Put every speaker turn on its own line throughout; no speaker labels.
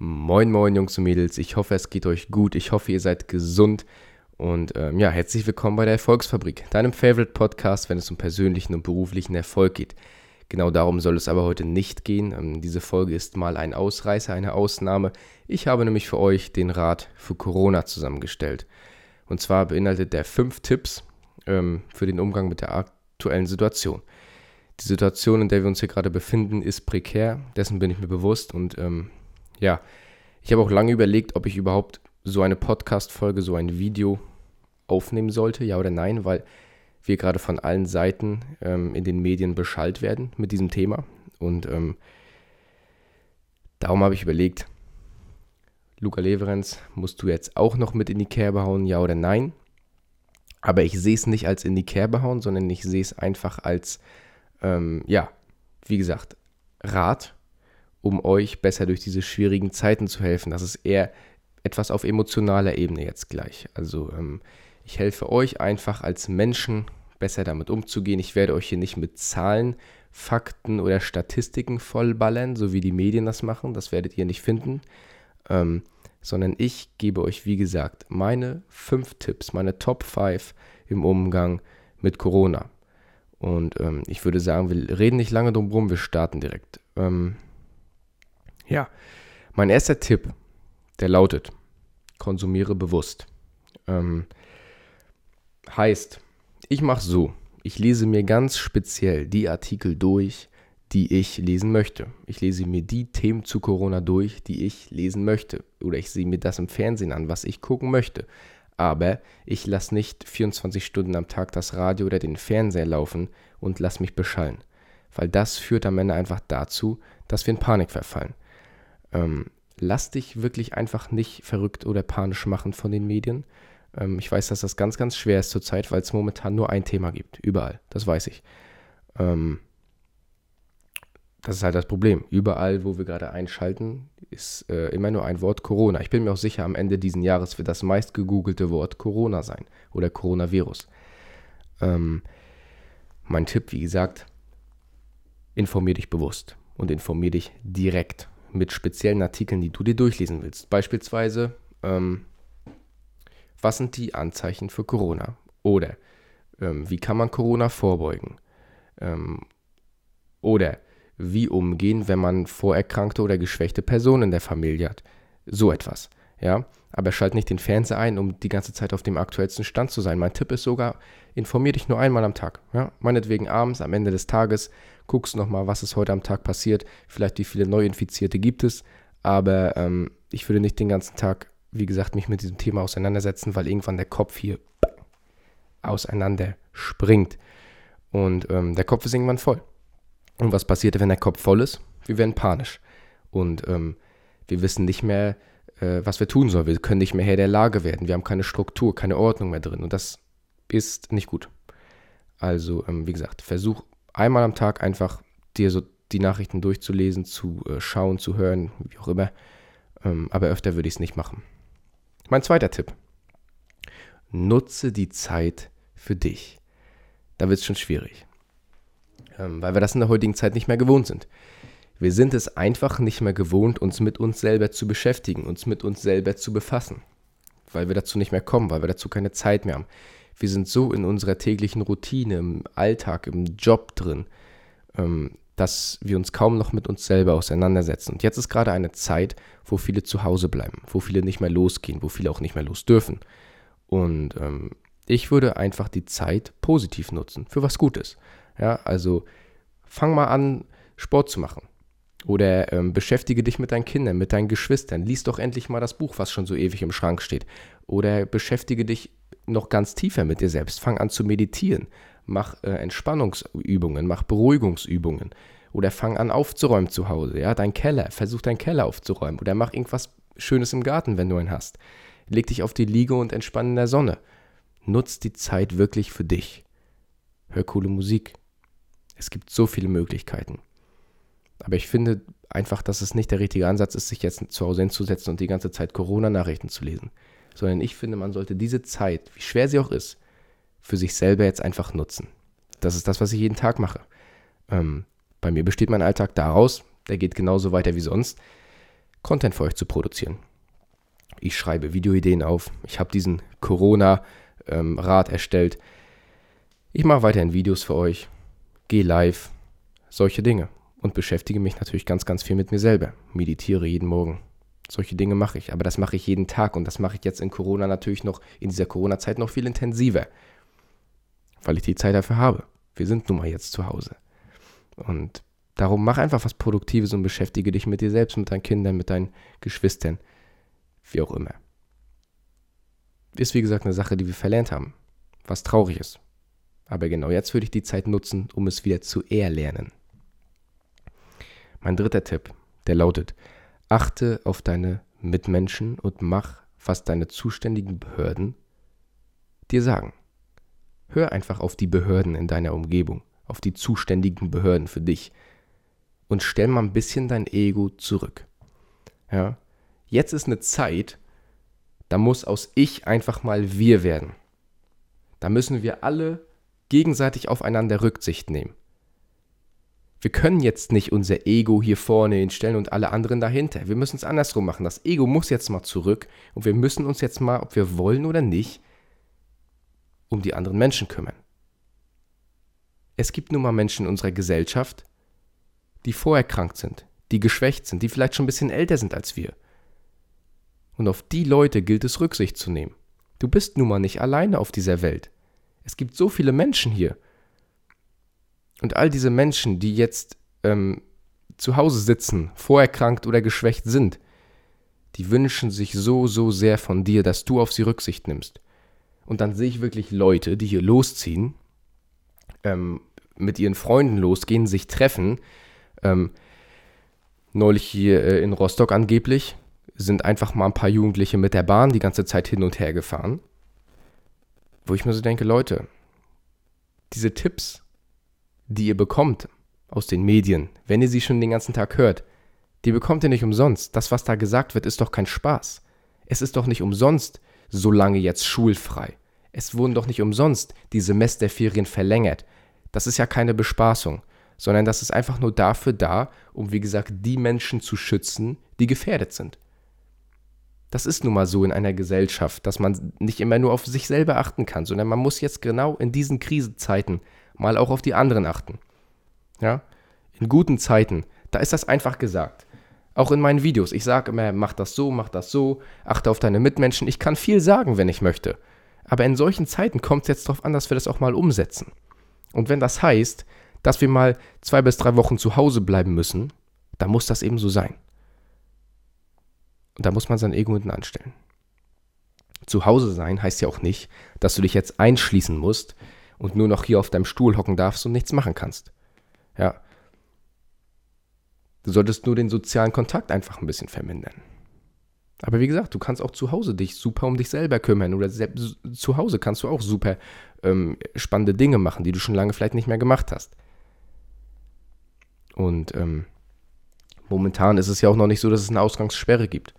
Moin, moin, Jungs und Mädels. Ich hoffe, es geht euch gut. Ich hoffe, ihr seid gesund. Und ähm, ja, herzlich willkommen bei der Erfolgsfabrik, deinem Favorite Podcast, wenn es um persönlichen und beruflichen Erfolg geht. Genau darum soll es aber heute nicht gehen. Ähm, diese Folge ist mal ein Ausreißer, eine Ausnahme. Ich habe nämlich für euch den Rat für Corona zusammengestellt. Und zwar beinhaltet der fünf Tipps ähm, für den Umgang mit der aktuellen Situation. Die Situation, in der wir uns hier gerade befinden, ist prekär. Dessen bin ich mir bewusst und ähm, ja, ich habe auch lange überlegt, ob ich überhaupt so eine Podcast-Folge, so ein Video aufnehmen sollte, ja oder nein, weil wir gerade von allen Seiten ähm, in den Medien beschallt werden mit diesem Thema. Und ähm, darum habe ich überlegt, Luca Leverenz, musst du jetzt auch noch mit in die Kerbe hauen, ja oder nein? Aber ich sehe es nicht als in die Kerbe hauen, sondern ich sehe es einfach als, ähm, ja, wie gesagt, Rat um euch besser durch diese schwierigen Zeiten zu helfen. Das ist eher etwas auf emotionaler Ebene jetzt gleich. Also ähm, ich helfe euch einfach als Menschen besser damit umzugehen. Ich werde euch hier nicht mit Zahlen, Fakten oder Statistiken vollballern, so wie die Medien das machen. Das werdet ihr nicht finden. Ähm, sondern ich gebe euch, wie gesagt, meine fünf Tipps, meine Top 5 im Umgang mit Corona. Und ähm, ich würde sagen, wir reden nicht lange drum rum, wir starten direkt. Ähm, ja, mein erster Tipp, der lautet, konsumiere bewusst. Ähm, heißt, ich mache so, ich lese mir ganz speziell die Artikel durch, die ich lesen möchte. Ich lese mir die Themen zu Corona durch, die ich lesen möchte. Oder ich sehe mir das im Fernsehen an, was ich gucken möchte. Aber ich lasse nicht 24 Stunden am Tag das Radio oder den Fernseher laufen und lasse mich beschallen. Weil das führt am Ende einfach dazu, dass wir in Panik verfallen. Ähm, lass dich wirklich einfach nicht verrückt oder panisch machen von den Medien. Ähm, ich weiß, dass das ganz, ganz schwer ist zurzeit, weil es momentan nur ein Thema gibt. Überall. Das weiß ich. Ähm, das ist halt das Problem. Überall, wo wir gerade einschalten, ist äh, immer nur ein Wort Corona. Ich bin mir auch sicher, am Ende dieses Jahres wird das meist gegoogelte Wort Corona sein oder Coronavirus. Ähm, mein Tipp, wie gesagt, informier dich bewusst und informier dich direkt mit speziellen Artikeln, die du dir durchlesen willst. Beispielsweise, ähm, was sind die Anzeichen für Corona? Oder ähm, wie kann man Corona vorbeugen? Ähm, oder wie umgehen, wenn man vorerkrankte oder geschwächte Personen in der Familie hat? So etwas. Ja, aber schalt nicht den Fernseher ein, um die ganze Zeit auf dem aktuellsten Stand zu sein. Mein Tipp ist sogar, informier dich nur einmal am Tag. Ja, meinetwegen abends, am Ende des Tages, guckst nochmal, was ist heute am Tag passiert, vielleicht wie viele Neuinfizierte gibt es, aber ähm, ich würde nicht den ganzen Tag, wie gesagt, mich mit diesem Thema auseinandersetzen, weil irgendwann der Kopf hier auseinander springt und ähm, der Kopf ist irgendwann voll. Und was passiert, wenn der Kopf voll ist? Wir werden panisch und ähm, wir wissen nicht mehr, äh, was wir tun sollen. Wir können nicht mehr Herr der Lage werden. Wir haben keine Struktur, keine Ordnung mehr drin und das ist nicht gut. Also, ähm, wie gesagt, versuch einmal am Tag einfach dir so die Nachrichten durchzulesen, zu äh, schauen, zu hören, wie auch immer. Ähm, aber öfter würde ich es nicht machen. Mein zweiter Tipp. Nutze die Zeit für dich. Da wird es schon schwierig. Ähm, weil wir das in der heutigen Zeit nicht mehr gewohnt sind. Wir sind es einfach nicht mehr gewohnt, uns mit uns selber zu beschäftigen, uns mit uns selber zu befassen. Weil wir dazu nicht mehr kommen, weil wir dazu keine Zeit mehr haben. Wir sind so in unserer täglichen Routine, im Alltag, im Job drin, ähm, dass wir uns kaum noch mit uns selber auseinandersetzen. Und jetzt ist gerade eine Zeit, wo viele zu Hause bleiben, wo viele nicht mehr losgehen, wo viele auch nicht mehr los dürfen. Und ähm, ich würde einfach die Zeit positiv nutzen, für was Gutes. Ja, also fang mal an, Sport zu machen. Oder ähm, beschäftige dich mit deinen Kindern, mit deinen Geschwistern. Lies doch endlich mal das Buch, was schon so ewig im Schrank steht. Oder beschäftige dich noch ganz tiefer mit dir selbst. Fang an zu meditieren. Mach äh, Entspannungsübungen, mach Beruhigungsübungen. Oder fang an aufzuräumen zu Hause. Ja, dein Keller. Versuch deinen Keller aufzuräumen. Oder mach irgendwas Schönes im Garten, wenn du einen hast. Leg dich auf die Liege und entspann in der Sonne. Nutz die Zeit wirklich für dich. Hör coole Musik. Es gibt so viele Möglichkeiten. Aber ich finde einfach, dass es nicht der richtige Ansatz ist, sich jetzt zu Hause hinzusetzen und die ganze Zeit Corona-Nachrichten zu lesen. Sondern ich finde, man sollte diese Zeit, wie schwer sie auch ist, für sich selber jetzt einfach nutzen. Das ist das, was ich jeden Tag mache. Ähm, bei mir besteht mein Alltag daraus, der geht genauso weiter wie sonst. Content für euch zu produzieren. Ich schreibe Videoideen auf. Ich habe diesen Corona-Rat ähm, erstellt. Ich mache weiterhin Videos für euch, gehe live, solche Dinge und beschäftige mich natürlich ganz, ganz viel mit mir selber. Meditiere jeden Morgen. Solche Dinge mache ich, aber das mache ich jeden Tag und das mache ich jetzt in Corona natürlich noch, in dieser Corona-Zeit noch viel intensiver, weil ich die Zeit dafür habe. Wir sind nun mal jetzt zu Hause. Und darum mach einfach was Produktives und beschäftige dich mit dir selbst, mit deinen Kindern, mit deinen Geschwistern, wie auch immer. Ist wie gesagt eine Sache, die wir verlernt haben, was traurig ist. Aber genau jetzt würde ich die Zeit nutzen, um es wieder zu erlernen. Mein dritter Tipp, der lautet, achte auf deine Mitmenschen und mach, was deine zuständigen Behörden dir sagen. Hör einfach auf die Behörden in deiner Umgebung, auf die zuständigen Behörden für dich und stell mal ein bisschen dein Ego zurück. Ja? Jetzt ist eine Zeit, da muss aus ich einfach mal wir werden. Da müssen wir alle gegenseitig aufeinander Rücksicht nehmen. Wir können jetzt nicht unser Ego hier vorne hinstellen und alle anderen dahinter. Wir müssen es andersrum machen. Das Ego muss jetzt mal zurück und wir müssen uns jetzt mal, ob wir wollen oder nicht, um die anderen Menschen kümmern. Es gibt nun mal Menschen in unserer Gesellschaft, die vorerkrankt sind, die geschwächt sind, die vielleicht schon ein bisschen älter sind als wir. Und auf die Leute gilt es Rücksicht zu nehmen. Du bist nun mal nicht alleine auf dieser Welt. Es gibt so viele Menschen hier. Und all diese Menschen, die jetzt ähm, zu Hause sitzen, vorerkrankt oder geschwächt sind, die wünschen sich so, so sehr von dir, dass du auf sie Rücksicht nimmst. Und dann sehe ich wirklich Leute, die hier losziehen, ähm, mit ihren Freunden losgehen, sich treffen. Ähm, neulich hier äh, in Rostock angeblich sind einfach mal ein paar Jugendliche mit der Bahn die ganze Zeit hin und her gefahren. Wo ich mir so denke, Leute, diese Tipps, die ihr bekommt aus den Medien, wenn ihr sie schon den ganzen Tag hört, die bekommt ihr nicht umsonst. Das, was da gesagt wird, ist doch kein Spaß. Es ist doch nicht umsonst so lange jetzt schulfrei. Es wurden doch nicht umsonst die Semesterferien verlängert. Das ist ja keine Bespaßung, sondern das ist einfach nur dafür da, um wie gesagt die Menschen zu schützen, die gefährdet sind. Das ist nun mal so in einer Gesellschaft, dass man nicht immer nur auf sich selber achten kann, sondern man muss jetzt genau in diesen Krisenzeiten mal auch auf die anderen achten. Ja? In guten Zeiten, da ist das einfach gesagt. Auch in meinen Videos. Ich sage immer, mach das so, mach das so, achte auf deine Mitmenschen. Ich kann viel sagen, wenn ich möchte. Aber in solchen Zeiten kommt es jetzt darauf an, dass wir das auch mal umsetzen. Und wenn das heißt, dass wir mal zwei bis drei Wochen zu Hause bleiben müssen, dann muss das eben so sein. Und da muss man sein Ego hinten anstellen. Zu Hause sein heißt ja auch nicht, dass du dich jetzt einschließen musst und nur noch hier auf deinem Stuhl hocken darfst und nichts machen kannst. Ja. Du solltest nur den sozialen Kontakt einfach ein bisschen vermindern. Aber wie gesagt, du kannst auch zu Hause dich super um dich selber kümmern oder zu Hause kannst du auch super ähm, spannende Dinge machen, die du schon lange vielleicht nicht mehr gemacht hast. Und ähm, momentan ist es ja auch noch nicht so, dass es eine Ausgangssperre gibt.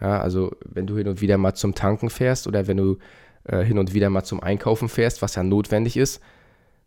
Ja, also wenn du hin und wieder mal zum Tanken fährst oder wenn du äh, hin und wieder mal zum Einkaufen fährst, was ja notwendig ist,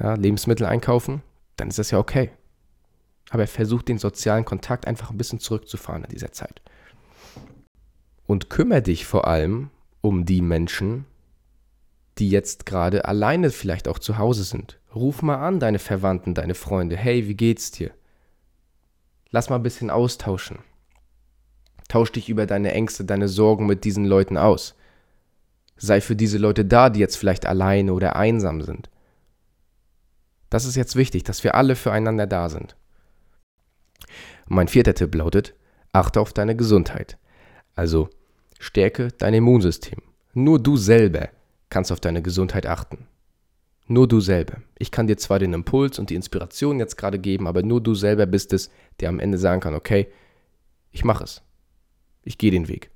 ja, Lebensmittel einkaufen, dann ist das ja okay. Aber versuch den sozialen Kontakt einfach ein bisschen zurückzufahren in dieser Zeit. Und kümmere dich vor allem um die Menschen, die jetzt gerade alleine vielleicht auch zu Hause sind. Ruf mal an, deine Verwandten, deine Freunde. Hey, wie geht's dir? Lass mal ein bisschen austauschen. Tausch dich über deine Ängste, deine Sorgen mit diesen Leuten aus. Sei für diese Leute da, die jetzt vielleicht alleine oder einsam sind. Das ist jetzt wichtig, dass wir alle füreinander da sind. Mein vierter Tipp lautet, achte auf deine Gesundheit. Also stärke dein Immunsystem. Nur du selber kannst auf deine Gesundheit achten. Nur du selber. Ich kann dir zwar den Impuls und die Inspiration jetzt gerade geben, aber nur du selber bist es, der am Ende sagen kann, okay, ich mache es. Ich gehe den Weg.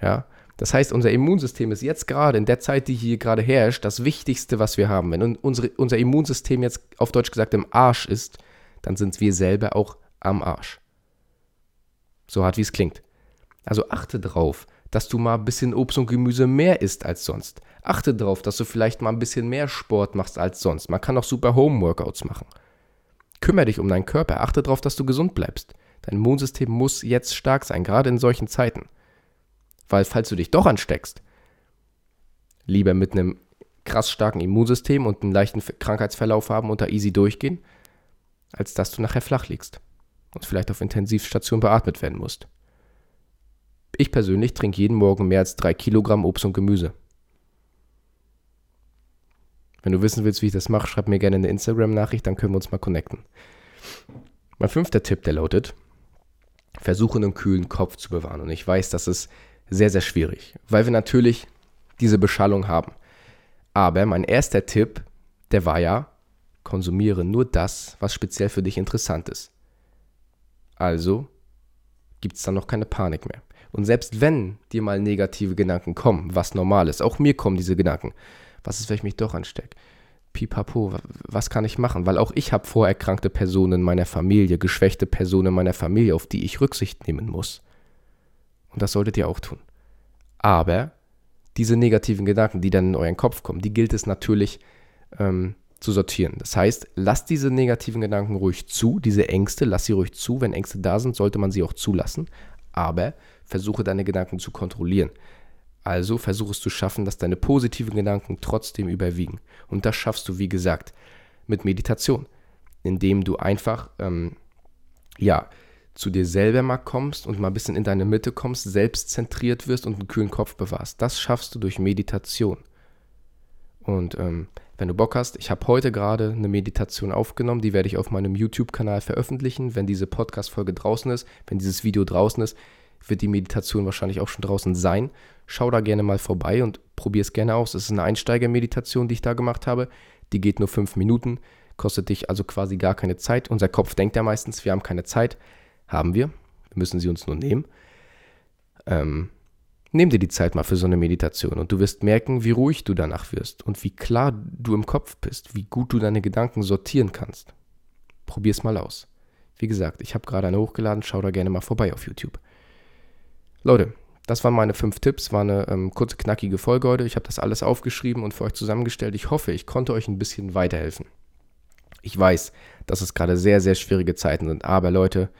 Ja? Das heißt, unser Immunsystem ist jetzt gerade in der Zeit, die hier gerade herrscht, das Wichtigste, was wir haben. Wenn unsere, unser Immunsystem jetzt auf Deutsch gesagt im Arsch ist, dann sind wir selber auch am Arsch. So hart wie es klingt. Also achte drauf, dass du mal ein bisschen Obst und Gemüse mehr isst als sonst. Achte darauf, dass du vielleicht mal ein bisschen mehr Sport machst als sonst. Man kann auch super Home-Workouts machen. Kümmere dich um deinen Körper. Achte darauf, dass du gesund bleibst Dein Immunsystem muss jetzt stark sein, gerade in solchen Zeiten. Weil falls du dich doch ansteckst, lieber mit einem krass starken Immunsystem und einen leichten Krankheitsverlauf haben und da easy durchgehen, als dass du nachher flach liegst und vielleicht auf Intensivstation beatmet werden musst. Ich persönlich trinke jeden Morgen mehr als drei Kilogramm Obst und Gemüse. Wenn du wissen willst, wie ich das mache, schreib mir gerne eine Instagram-Nachricht, dann können wir uns mal connecten. Mein fünfter Tipp, der lautet, versuche einen kühlen Kopf zu bewahren. Und ich weiß, das ist sehr, sehr schwierig, weil wir natürlich diese Beschallung haben. Aber mein erster Tipp, der war ja, konsumiere nur das, was speziell für dich interessant ist. Also gibt es dann noch keine Panik mehr. Und selbst wenn dir mal negative Gedanken kommen, was normal ist, auch mir kommen diese Gedanken, was ist, wenn ich mich doch anstecke? Pipapo, was kann ich machen? Weil auch ich habe vorerkrankte Personen in meiner Familie, geschwächte Personen in meiner Familie, auf die ich Rücksicht nehmen muss. Und das solltet ihr auch tun. Aber diese negativen Gedanken, die dann in euren Kopf kommen, die gilt es natürlich ähm, zu sortieren. Das heißt, lasst diese negativen Gedanken ruhig zu, diese Ängste, lasst sie ruhig zu. Wenn Ängste da sind, sollte man sie auch zulassen. Aber versuche deine Gedanken zu kontrollieren. Also versuche es zu schaffen, dass deine positiven Gedanken trotzdem überwiegen. Und das schaffst du, wie gesagt, mit Meditation, indem du einfach, ähm, ja, zu dir selber mal kommst und mal ein bisschen in deine Mitte kommst, selbstzentriert wirst und einen kühlen Kopf bewahrst. Das schaffst du durch Meditation. Und ähm, wenn du Bock hast, ich habe heute gerade eine Meditation aufgenommen, die werde ich auf meinem YouTube-Kanal veröffentlichen, wenn diese Podcast-Folge draußen ist, wenn dieses Video draußen ist, wird die Meditation wahrscheinlich auch schon draußen sein. Schau da gerne mal vorbei und probier es gerne aus. Es ist eine Einsteiger-Meditation, die ich da gemacht habe. Die geht nur fünf Minuten, kostet dich also quasi gar keine Zeit. Unser Kopf denkt ja meistens, wir haben keine Zeit. Haben wir. Wir müssen sie uns nur nehmen. Ähm, nimm dir die Zeit mal für so eine Meditation und du wirst merken, wie ruhig du danach wirst und wie klar du im Kopf bist, wie gut du deine Gedanken sortieren kannst. Probier es mal aus. Wie gesagt, ich habe gerade eine hochgeladen, schau da gerne mal vorbei auf YouTube. Leute, das waren meine fünf Tipps. War eine ähm, kurze, knackige Folge heute. Ich habe das alles aufgeschrieben und für euch zusammengestellt. Ich hoffe, ich konnte euch ein bisschen weiterhelfen. Ich weiß, dass es gerade sehr, sehr schwierige Zeiten sind. Aber Leute,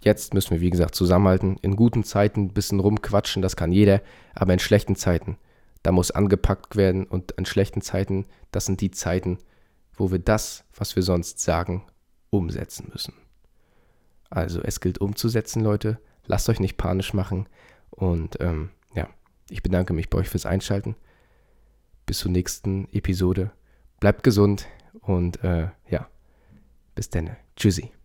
jetzt müssen wir, wie gesagt, zusammenhalten. In guten Zeiten ein bisschen rumquatschen, das kann jeder. Aber in schlechten Zeiten, da muss angepackt werden. Und in schlechten Zeiten, das sind die Zeiten, wo wir das, was wir sonst sagen, umsetzen müssen. Also es gilt umzusetzen, Leute. Lasst euch nicht panisch machen. Und ähm, ja, ich bedanke mich bei euch fürs Einschalten. Bis zur nächsten Episode. Bleibt gesund und äh, ja, bis dann. Tschüssi.